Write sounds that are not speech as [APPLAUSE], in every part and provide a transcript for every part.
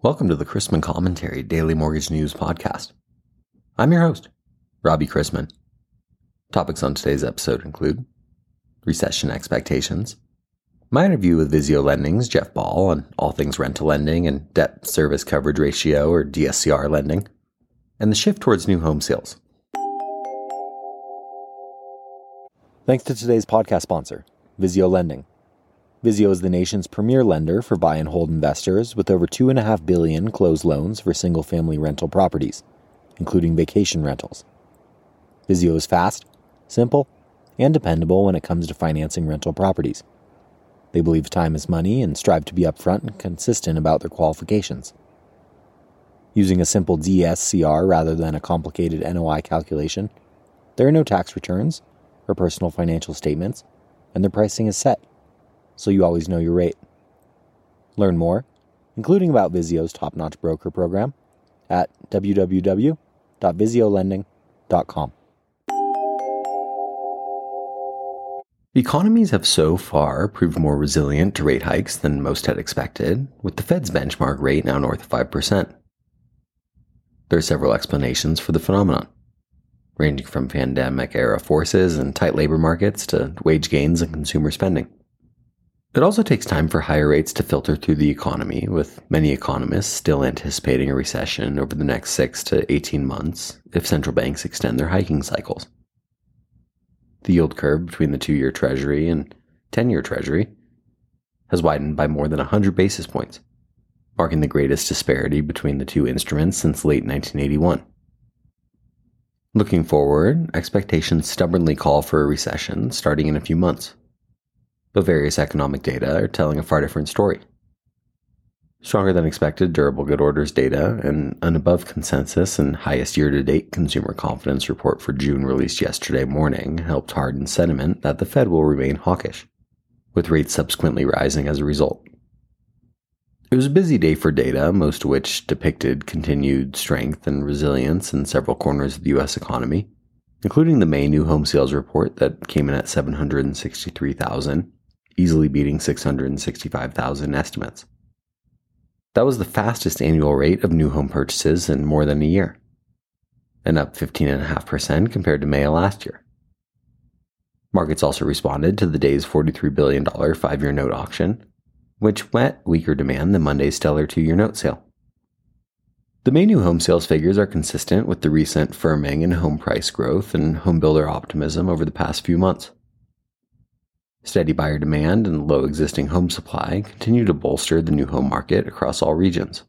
Welcome to the Chrisman Commentary Daily Mortgage News Podcast. I'm your host, Robbie Chrisman. Topics on today's episode include recession expectations, my interview with Visio Lending's Jeff Ball on all things rental lending and debt service coverage ratio or DSCR lending, and the shift towards new home sales. Thanks to today's podcast sponsor, Visio Lending. Visio is the nation's premier lender for buy and hold investors with over 2.5 billion closed loans for single family rental properties, including vacation rentals. Visio is fast, simple, and dependable when it comes to financing rental properties. They believe time is money and strive to be upfront and consistent about their qualifications. Using a simple DSCR rather than a complicated NOI calculation, there are no tax returns or personal financial statements, and their pricing is set so you always know your rate. Learn more, including about Visio's top notch broker program, at www.visiolending.com. Economies have so far proved more resilient to rate hikes than most had expected, with the Fed's benchmark rate now north of 5%. There are several explanations for the phenomenon, ranging from pandemic era forces and tight labor markets to wage gains and consumer spending. It also takes time for higher rates to filter through the economy, with many economists still anticipating a recession over the next 6 to 18 months if central banks extend their hiking cycles. The yield curve between the two year Treasury and 10 year Treasury has widened by more than 100 basis points, marking the greatest disparity between the two instruments since late 1981. Looking forward, expectations stubbornly call for a recession starting in a few months but various economic data are telling a far different story. Stronger than expected durable good orders data and an above consensus and highest year to date consumer confidence report for June released yesterday morning helped harden sentiment that the Fed will remain hawkish, with rates subsequently rising as a result. It was a busy day for data, most of which depicted continued strength and resilience in several corners of the U.S. economy, including the May new home sales report that came in at 763,000 easily beating 665,000 estimates. That was the fastest annual rate of new home purchases in more than a year, and up 15.5% compared to May of last year. Markets also responded to the day's $43 billion five year note auction, which met weaker demand than Monday's stellar two year note sale. The May new home sales figures are consistent with the recent firming in home price growth and homebuilder optimism over the past few months. Steady buyer demand and low existing home supply continue to bolster the new home market across all regions.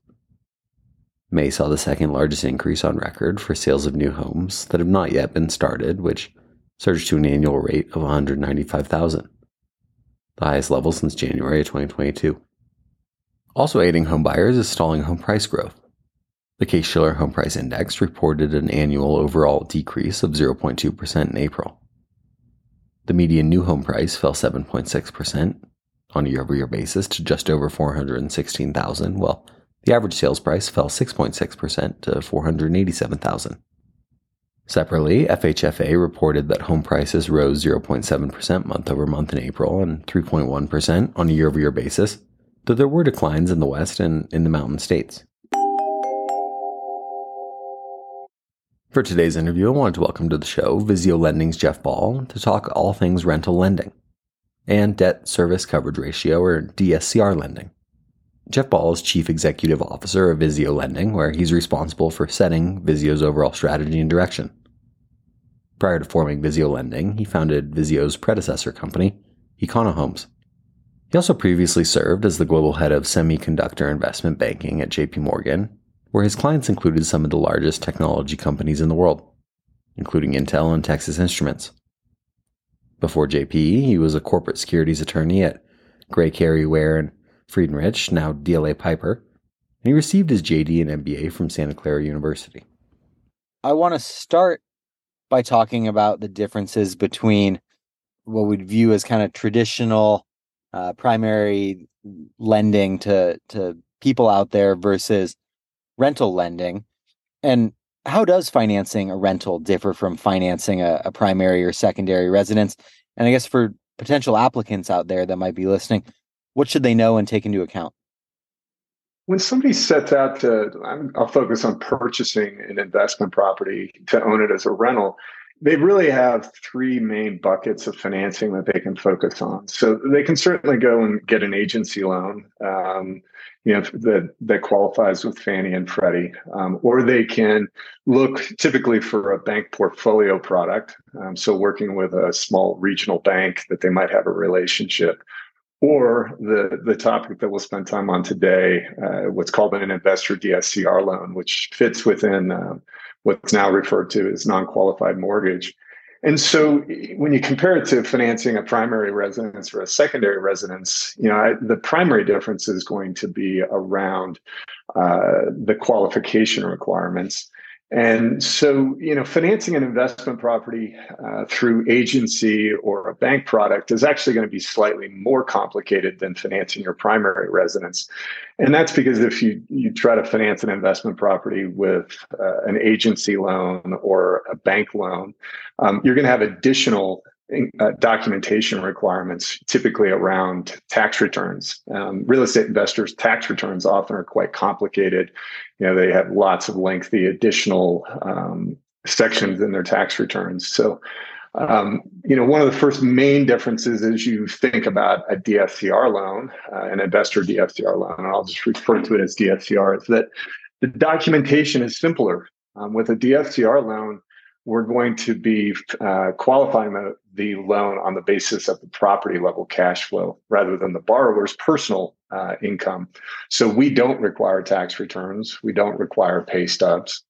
May saw the second largest increase on record for sales of new homes that have not yet been started, which surged to an annual rate of 195,000, the highest level since January of 2022. Also aiding home buyers is stalling home price growth. The Case-Shiller Home Price Index reported an annual overall decrease of 0.2% in April. The median new home price fell 7.6% on a year over year basis to just over 416,000, while the average sales price fell 6.6% to 487,000. Separately, FHFA reported that home prices rose 0.7% month over month in April and 3.1% on a year over year basis, though there were declines in the West and in the mountain states. For today's interview, I wanted to welcome to the show Visio Lending's Jeff Ball to talk all things rental lending and debt service coverage ratio or DSCR lending. Jeff Ball is Chief Executive Officer of Visio Lending, where he's responsible for setting Visio's overall strategy and direction. Prior to forming Visio Lending, he founded Visio's predecessor company, Econo Homes. He also previously served as the global head of semiconductor investment banking at JP Morgan where his clients included some of the largest technology companies in the world, including Intel and Texas Instruments. Before JPE, he was a corporate securities attorney at Gray Cary Ware and Freidenrich, now DLA Piper, and he received his JD and MBA from Santa Clara University. I want to start by talking about the differences between what we'd view as kind of traditional uh, primary lending to to people out there versus rental lending. And how does financing a rental differ from financing a, a primary or secondary residence? And I guess for potential applicants out there that might be listening, what should they know and take into account? when somebody sets out to, i will focus on purchasing an investment property to own it as a rental they really have three main buckets of financing that they can focus on. So they can certainly go and get an agency loan, um, you know, that that qualifies with Fannie and Freddie, um, or they can look typically for a bank portfolio product. Um, so working with a small regional bank that they might have a relationship, or the the topic that we'll spend time on today, uh, what's called an investor DSCR loan, which fits within. Uh, what's now referred to as non-qualified mortgage. And so when you compare it to financing a primary residence or a secondary residence, you know, I, the primary difference is going to be around uh, the qualification requirements. And so, you know, financing an investment property uh, through agency or a bank product is actually going to be slightly more complicated than financing your primary residence. And that's because if you, you try to finance an investment property with uh, an agency loan or a bank loan, um, you're going to have additional uh, documentation requirements, typically around tax returns. Um, real estate investors' tax returns often are quite complicated. You know, they have lots of lengthy additional um, sections in their tax returns. So, um, you know, one of the first main differences as you think about a DSCR loan, uh, an investor DSCR loan, and I'll just refer to it as DSCR, is that the documentation is simpler. Um, with a DSCR loan, we're going to be uh, qualifying the, the, loan on the basis of the property level cash flow rather than the borrower's personal uh, income. So we don't require tax returns, we don't require pay stubs.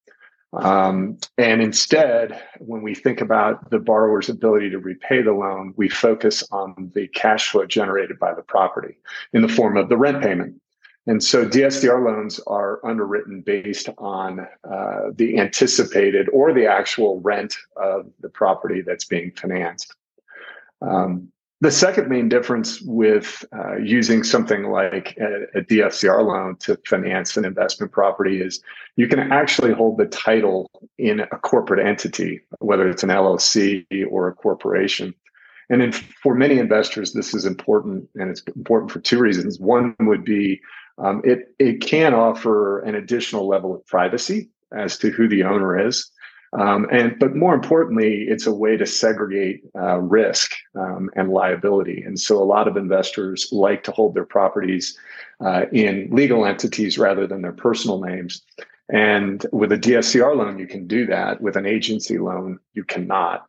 Um, and instead, when we think about the borrower's ability to repay the loan, we focus on the cash flow generated by the property in the form of the rent payment. And so DSCR loans are underwritten based on uh, the anticipated or the actual rent of the property that's being financed. Um, the second main difference with uh, using something like a, a, DSCR loan to finance an investment property is you can actually hold the title in a corporate entity, whether it's an LLC or a corporation. And in, for many investors, this is important, and it's important for two reasons. One would be um, it it can offer an additional level of privacy as to who the owner is, um, and but more importantly, it's a way to segregate uh, risk um, and liability. And so, a lot of investors like to hold their properties uh, in legal entities rather than their personal names. And with a DSCR loan, you can do that. With an agency loan, you cannot.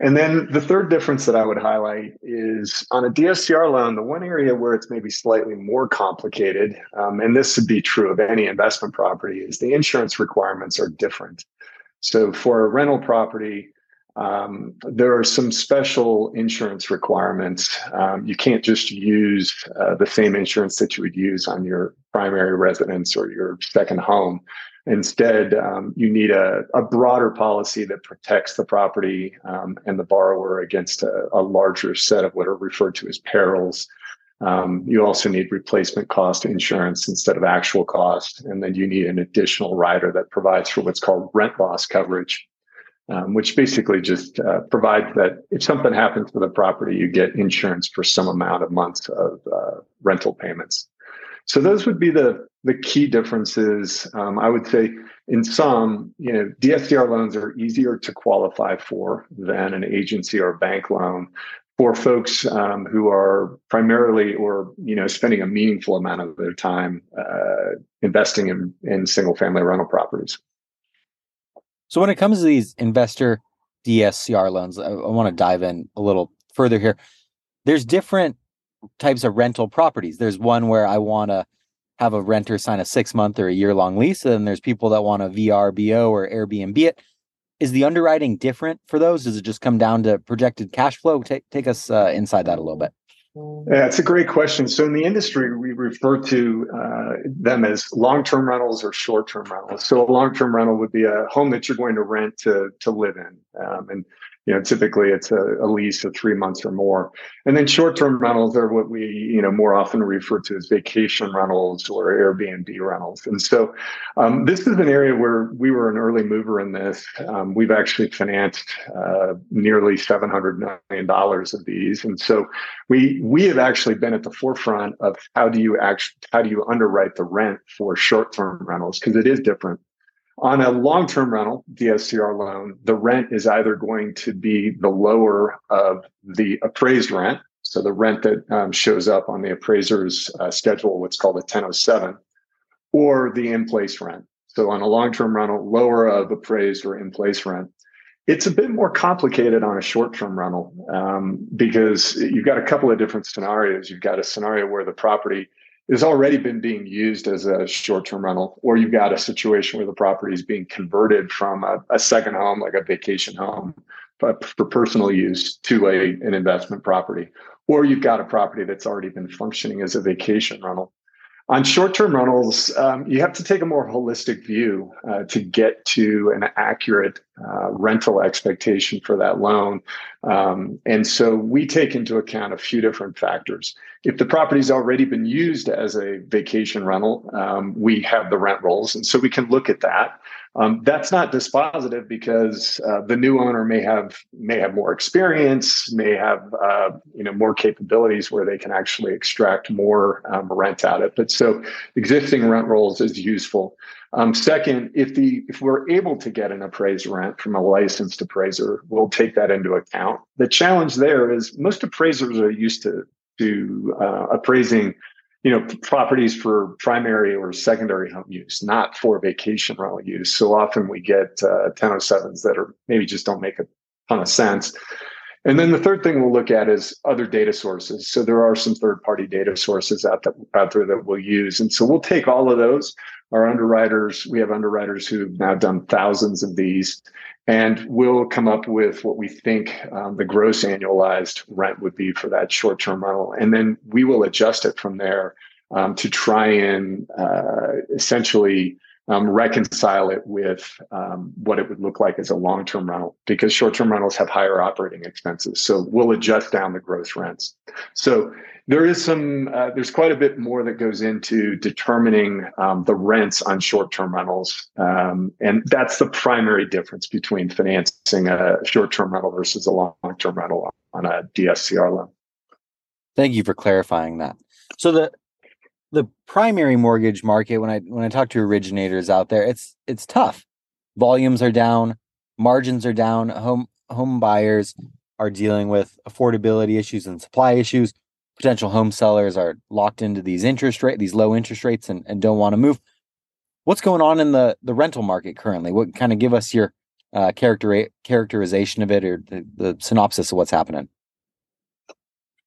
And then the third difference that I would highlight is on a DSCR loan, the one area where it's maybe slightly more complicated, um, and this would be true of any investment property, is the insurance requirements are different. So for a rental property, um, there are some special insurance requirements. Um, you can't just use uh, the same insurance that you would use on your primary residence or your second home. Instead, um, you need a, a, broader policy that protects the property um, and the borrower against a, a, larger set of what are referred to as perils. Um, you also need replacement cost insurance instead of actual cost. And then you need an additional rider that provides for what's called rent loss coverage, um, which basically just uh, provides that if something happens to the property, you get insurance for some amount of months of uh, rental payments. So those would be the the key differences. Um, I would say in some, you know, DSCR loans are easier to qualify for than an agency or bank loan for folks um, who are primarily or you know spending a meaningful amount of their time uh, investing in, in single family rental properties. So when it comes to these investor DSCR loans, I, I want to dive in a little further here. There's different types of rental properties. There's one where I want to have a renter sign a six month or a year long lease, and there's people that want a VRBO or Airbnb it. Is the underwriting different for those? Does it just come down to projected cash flow? Take take us uh, inside that a little bit. Yeah, it's a great question. So in the industry, we refer to uh, them as long-term rentals or short-term rentals. So a long-term rental would be a home that you're going to rent to to live in, um, and you know, typically it's a, a, lease of three months or more. And then short-term rentals are what we, you know, more often refer to as vacation rentals or Airbnb rentals. And so um, this is an area where we were an early mover in this. Um, we've actually financed uh, nearly $700 million of these. And so we we have actually been at the forefront of how do you actually how do you underwrite the rent for short-term rentals because it is different on a long term rental, DSCR loan, the rent is either going to be the lower of the appraised rent. So the rent that um, shows up on the appraiser's uh, schedule, what's called a 1007, or the in place rent. So on a long term rental, lower of appraised or in place rent. It's a bit more complicated on a short term rental um, because you've got a couple of different scenarios. You've got a scenario where the property has already been being used as a short-term rental, or you've got a situation where the property is being converted from a, a second home, like a vacation home, but for personal use to a, an investment property, or you've got a property that's already been functioning as a vacation rental. On short-term rentals, um, you have to take a more holistic view uh, to get to an accurate uh, rental expectation for that loan. Um, and so we take into account a few different factors. If the property's already been used as a vacation rental, um, we have the rent rolls, and so we can look at that. Um, that's not dispositive because uh, the new owner may have may have more experience, may have uh, you know more capabilities where they can actually extract more um, rent out of it. But so existing rent rolls is useful. Um, second, if the if we're able to get an appraised rent from a licensed appraiser, we'll take that into account. The challenge there is most appraisers are used to to uh, appraising you know properties for primary or secondary home use not for vacation rental use. So often we get uh, 1007s that are maybe just don't make a ton of sense. And then the third thing we'll look at is other data sources. So there are some third party data sources out, that, out there that we'll use. And so we'll take all of those our underwriters we have underwriters who've now done thousands of these and we'll come up with what we think um, the gross annualized rent would be for that short-term rental, and then we will adjust it from there um, to try and uh, essentially um, reconcile it with um, what it would look like as a long-term rental because short-term rentals have higher operating expenses. So we'll adjust down the gross rents. So there is some uh, there's quite a bit more that goes into determining um, the rents on short-term rentals um, and that's the primary difference between financing a short-term rental versus a long-term rental on a dscr loan thank you for clarifying that so the the primary mortgage market when i when i talk to originators out there it's it's tough volumes are down margins are down home home buyers are dealing with affordability issues and supply issues potential home sellers are locked into these interest rate, these low interest rates, and, and don't want to move. What's going on in the the rental market currently? What kind of give us your uh, character characterization of it, or the, the synopsis of what's happening?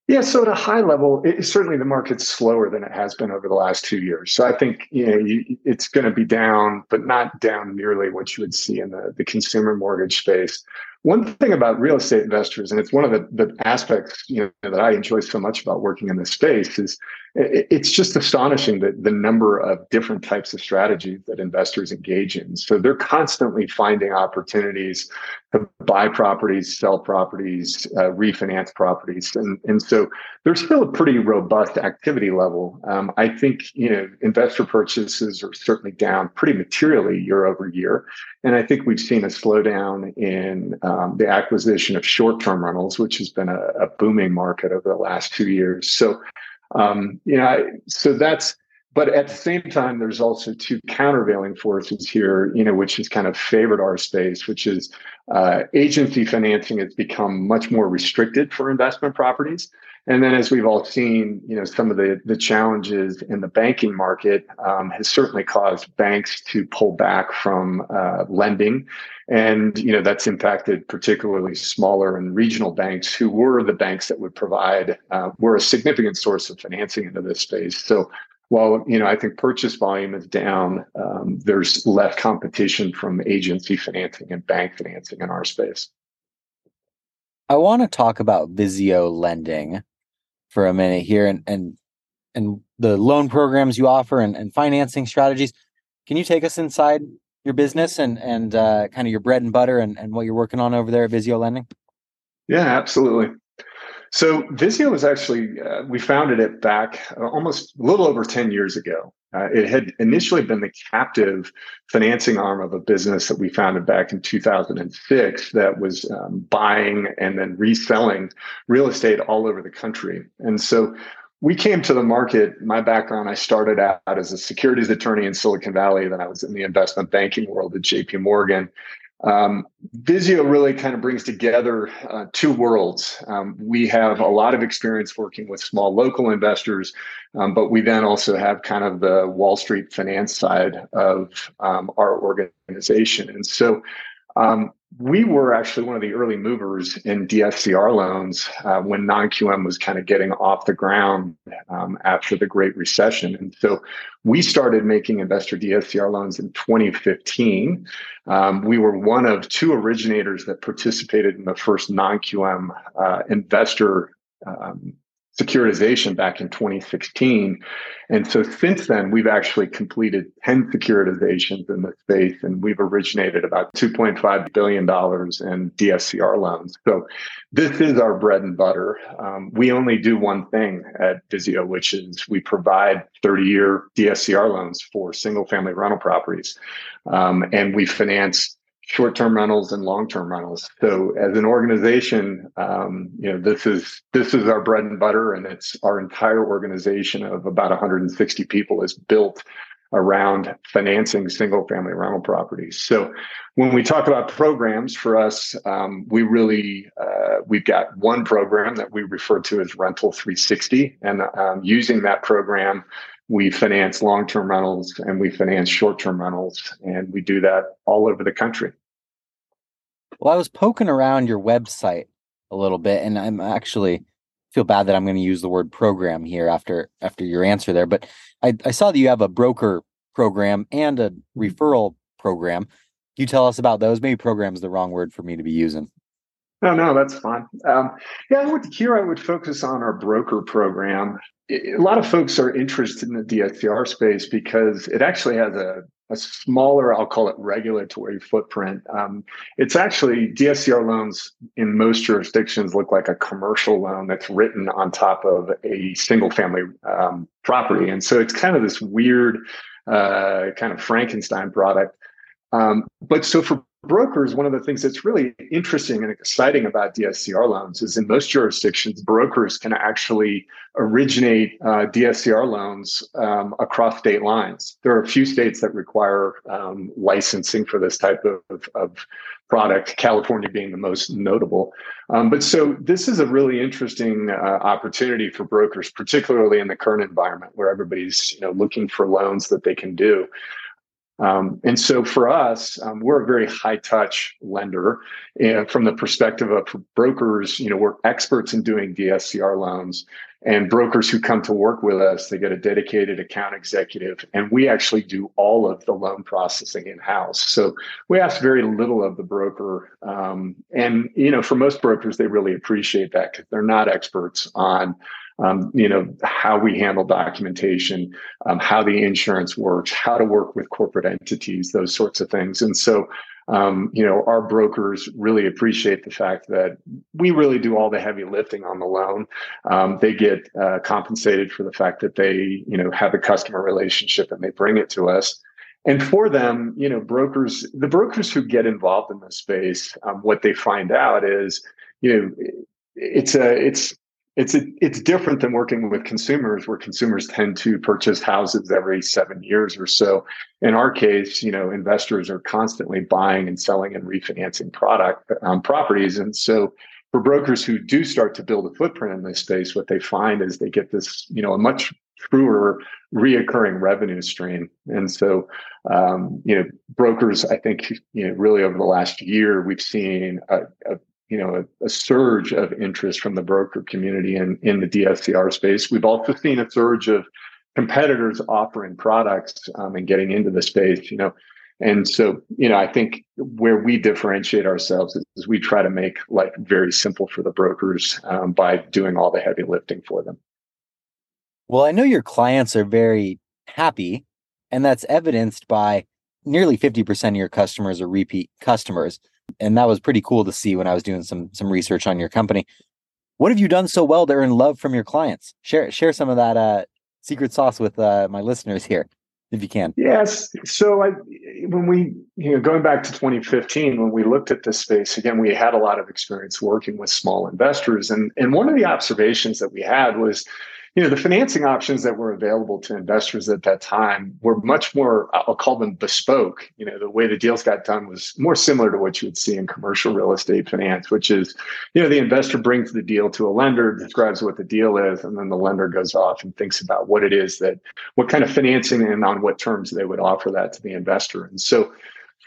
Yeah, so at a high level, it, certainly the market's slower than it has been over the last two years. So I think you know you, it's going to be down, but not down nearly what you would see in the, the consumer mortgage space. One thing about real estate investors, and it's one of the, the aspects you know that I enjoy so much about working in this space, is it, it's just astonishing that the number of different types of strategies that investors engage in. So they're constantly finding opportunities to buy properties, sell properties, uh, refinance properties, and and so there's still a pretty robust activity level. Um, I think you know investor purchases are certainly down pretty materially year over year, and I think we've seen a slowdown in um, the acquisition of short-term rentals, which has been a, a, booming market over the last two years. So, um, you know, I, so that's. But at the same time, there's also two countervailing forces here, you know, which has kind of favored our space, which is uh, agency financing has become much more restricted for investment properties. And then, as we've all seen, you know, some of the the challenges in the banking market um, has certainly caused banks to pull back from uh, lending, and you know that's impacted particularly smaller and regional banks, who were the banks that would provide uh, were a significant source of financing into this space. So. While you know, I think purchase volume is down. Um, there's less competition from agency financing and bank financing in our space. I want to talk about Visio lending for a minute here and and and the loan programs you offer and, and financing strategies. Can you take us inside your business and and uh, kind of your bread and butter and, and what you're working on over there at Visio Lending? Yeah, absolutely. So Visio was actually uh, we founded it back uh, almost a little over 10 years ago. Uh, it had initially been the captive financing arm of a business that we founded back in 2006 that was um, buying and then reselling real estate all over the country. And so we came to the market. My background, I started out as a securities attorney in Silicon Valley. Then I was in the investment banking world at JP Morgan. Um, Visio really kind of brings together uh, two worlds. Um, we have a lot of experience working with small local investors, um, but we then also have kind of the Wall Street finance side of um, our organization. And so um, we were actually one of the early movers in DSCR loans uh, when non-QM was kind of getting off the ground um, after the Great Recession, and so we started making investor DSCR loans in 2015. Um, we were one of two originators that participated in the first non-QM uh, investor um, securitization back in 2016. And so since then, we've actually completed 10 securitizations in the space, and we've originated about $2.5 billion in DSCR loans. So this is our bread and butter. Um, we only do one thing at Visio, which is we provide 30 year DSCR loans for single family rental properties. Um, and we finance short-term rentals and long-term rentals. So as an organization, um, you know, this is this is our bread and butter, and it's our entire organization of about 160 people is built around financing single-family rental properties. So when we talk about programs for us, um, we really uh, we've got one program that we refer to as Rental 360, and um, using that program we finance long-term rentals and we finance short-term rentals and we do that all over the country. Well i was poking around your website a little bit and i'm actually feel bad that i'm going to use the word program here after after your answer there but I, I saw that you have a broker program and a mm-hmm. referral program. Can you tell us about those? Maybe program is the wrong word for me to be using no, no, that's fine. Um, yeah, would, here I would focus on our broker program a lot of folks are interested in the DSCR space because it actually has a, a smaller, I'll call it regulatory footprint. Um, it's actually DSCR loans in most jurisdictions look like a commercial loan that's written on top of a single family um, property. And so it's kind of this weird uh, kind of Frankenstein product. Um, but so for brokers, one of the things that's really interesting and exciting about DSCR loans is in most jurisdictions, brokers can actually originate uh, DSCR loans um, across state lines. There are a few states that require um, licensing for this type of, of, product, California being the most notable. Um, but so this is a really interesting uh, opportunity for brokers, particularly in the current environment where everybody's you know looking for loans that they can do. Um, and so for us, um, we're a very high touch lender. And from the perspective of brokers, you know, we're experts in doing DSCR loans. And brokers who come to work with us, they get a dedicated account executive, and we actually do all of the loan processing in house. So we ask very little of the broker. Um, and, you know, for most brokers, they really appreciate that because they're not experts on um, you know how we handle documentation um, how the insurance works how to work with corporate entities those sorts of things. And so um, you know our brokers really appreciate the fact that we really do all the heavy lifting on the loan. Um, they get uh, compensated for the fact that they you know have a customer relationship and they bring it to us. And for them you know brokers the brokers who get involved in this space um, what they find out is you know it's a it's it's a, it's different than working with consumers where consumers tend to purchase houses every seven years or so. In our case you know investors are constantly buying and selling and refinancing product um, properties. And so for brokers who do start to build a footprint in this space what they find is they get this you know a much truer reoccurring revenue stream. And so um, you know brokers i think you know really over the last year we've seen a, a you know a, a, surge of interest from the broker community in in the DSCR space. We've also seen a surge of competitors offering products um, and getting into the space. You know, and so you know I think where we differentiate ourselves is, is we try to make life very simple for the brokers um, by doing all the heavy lifting for them. Well, I know your clients are very happy, and that's evidenced by nearly 50% of your customers are repeat customers And that was pretty cool to see when I was doing some some research on your company. What have you done so well to earn love from your clients? Share share some of that uh, secret sauce with uh, my listeners here if you can. Yes. So I, when we, you know, going back to 2015, when we looked at this space again, we had a lot of experience working with small investors, and and one of the observations that we had was you know the financing options that were available to investors at that time were much more i'll call them bespoke. You know the way the deals got done was more similar to what you would see in commercial real estate finance which is you know the investor brings the deal to a lender describes what the deal is and then the lender goes off and thinks about what it is that what kind of financing and on what terms they would offer that to the investor. And so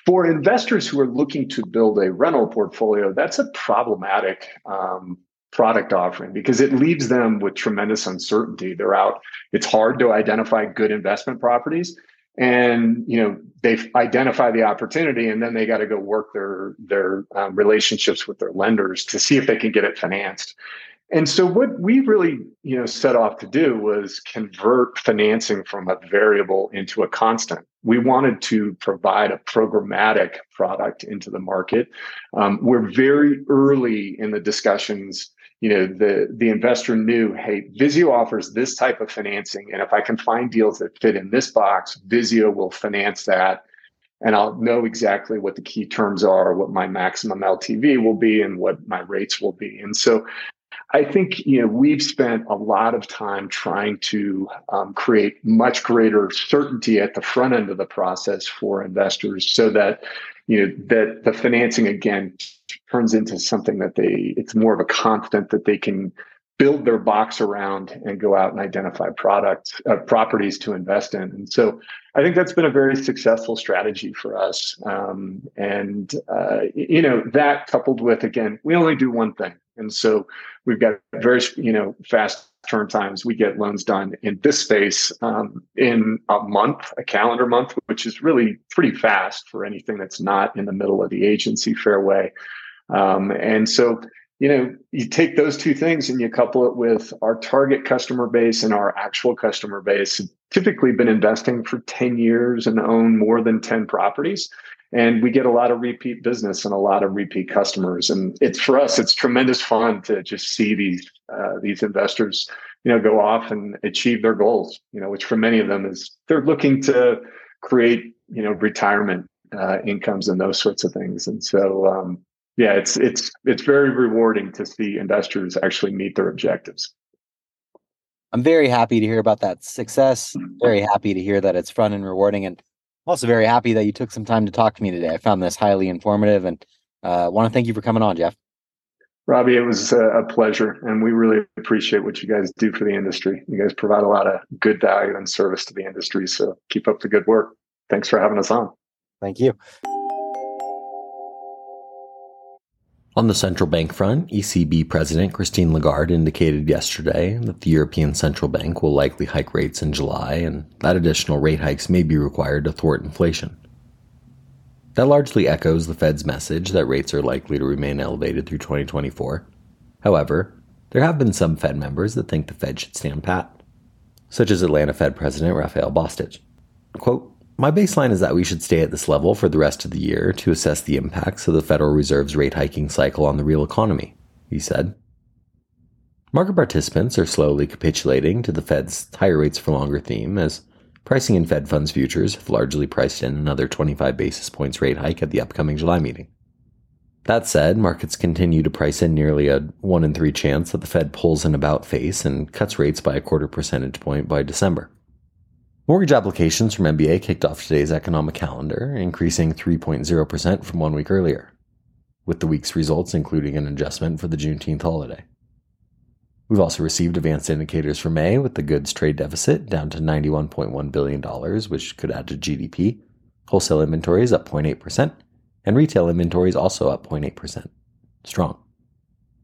for investors who are looking to build a rental portfolio, that's a problematic um, product offering because it leaves them with tremendous uncertainty. They're out. It's hard to identify good investment properties. And you know they identify the opportunity, and then they got to go work their their um, relationships with their lenders to see if they can get it financed. And so what we really, you know, set off to do was convert financing from a variable into a constant. We wanted to provide a programmatic product into the market. Um, we're very early in the discussions you know the the investor knew hey Visio offers this type of financing and if i can find deals that fit in this box Visio will finance that and i'll know exactly what the key terms are what my maximum ltv will be and what my rates will be. And so I think you know we've spent a lot of time trying to um, create much greater certainty at the front end of the process for investors, so that you know that the financing again turns into something that they it's more of a constant that they can build their box around and go out and identify products uh, properties to invest in. And so i think that's been a very successful strategy for us. Um, and uh, you know that coupled with again we only do one thing. And so we've got very you know fast turn times. We get loans done in this space um, in a month a calendar month which is really pretty fast for anything that's not in the middle of the agency fairway um, and so, you know, you take those two things and you couple it with our target customer base and our actual customer base. Typically, been investing for 10 years and own more than 10 properties. And we get a lot of repeat business and a lot of repeat customers. And it's for us, it's tremendous fun to just see these uh, these investors, you know, go off and achieve their goals. You know, which for many of them is they're looking to create, you know, retirement uh, incomes and those sorts of things. And so, um, yeah, it's it's it's very rewarding to see investors actually meet their objectives. I'm very happy to hear about that success. Very happy to hear that it's fun and rewarding, and also very happy that you took some time to talk to me today. I found this highly informative, and uh, want to thank you for coming on, Jeff. Robbie, it was a pleasure, and we really appreciate what you guys do for the industry. You guys provide a lot of good value and service to the industry, so keep up the good work. Thanks for having us on. Thank you. On the central bank front, ECB President Christine Lagarde indicated yesterday that the European Central Bank will likely hike rates in July and that additional rate hikes may be required to thwart inflation. That largely echoes the Fed's message that rates are likely to remain elevated through 2024. However, there have been some Fed members that think the Fed should stand pat, such as Atlanta Fed President Raphael Bostic. Quote, my baseline is that we should stay at this level for the rest of the year to assess the impacts of the Federal Reserve's rate hiking cycle on the real economy, he said. Market participants are slowly capitulating to the Fed's higher rates for longer theme as pricing in Fed funds futures have largely priced in another 25 basis points rate hike at the upcoming July meeting. That said, markets continue to price in nearly a 1 in 3 chance that the Fed pulls an about face and cuts rates by a quarter percentage point by December. Mortgage applications from MBA kicked off today's economic calendar, increasing 3.0% from one week earlier, with the week's results including an adjustment for the Juneteenth holiday. We've also received advanced indicators for May, with the goods trade deficit down to $91.1 billion, which could add to GDP. Wholesale inventories up 0.8%, and retail inventories also up 0.8%. Strong.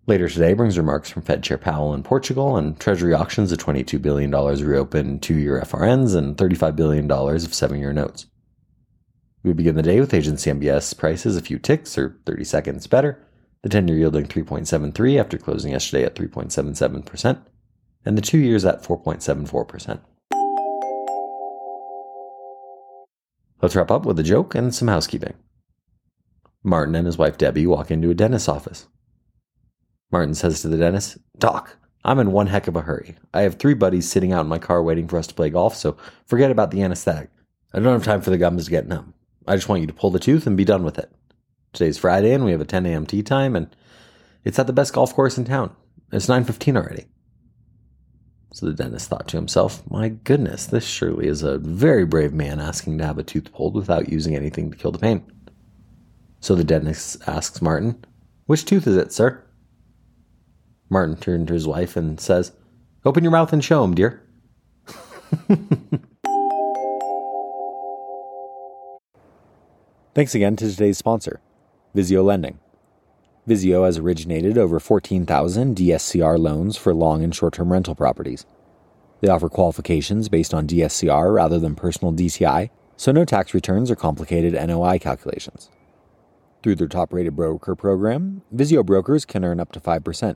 Later today brings remarks from Fed Chair Powell in Portugal and Treasury auctions of $22 billion reopened two year FRNs and $35 billion of seven year notes. We begin the day with agency MBS prices a few ticks or 30 seconds better, the 10 year yielding 3.73 after closing yesterday at 3.77%, and the two years at 4.74%. Let's wrap up with a joke and some housekeeping. Martin and his wife Debbie walk into a dentist's office. Martin says to the dentist, Doc, I'm in one heck of a hurry. I have three buddies sitting out in my car waiting for us to play golf, so forget about the anesthetic. I don't have time for the gums to get numb. I just want you to pull the tooth and be done with it. Today's Friday and we have a 10 a.m. tee time, and it's at the best golf course in town. It's 9:15 already. So the dentist thought to himself, "My goodness, this surely is a very brave man asking to have a tooth pulled without using anything to kill the pain." So the dentist asks Martin, "Which tooth is it, sir?" Martin turned to his wife and says, "Open your mouth and show him, dear." [LAUGHS] Thanks again to today's sponsor, Visio Lending. Visio has originated over 14,000 DSCR loans for long and short term rental properties. They offer qualifications based on DSCR rather than personal DTI, so no tax returns or complicated NOI calculations. Through their top rated broker program, Visio brokers can earn up to 5%.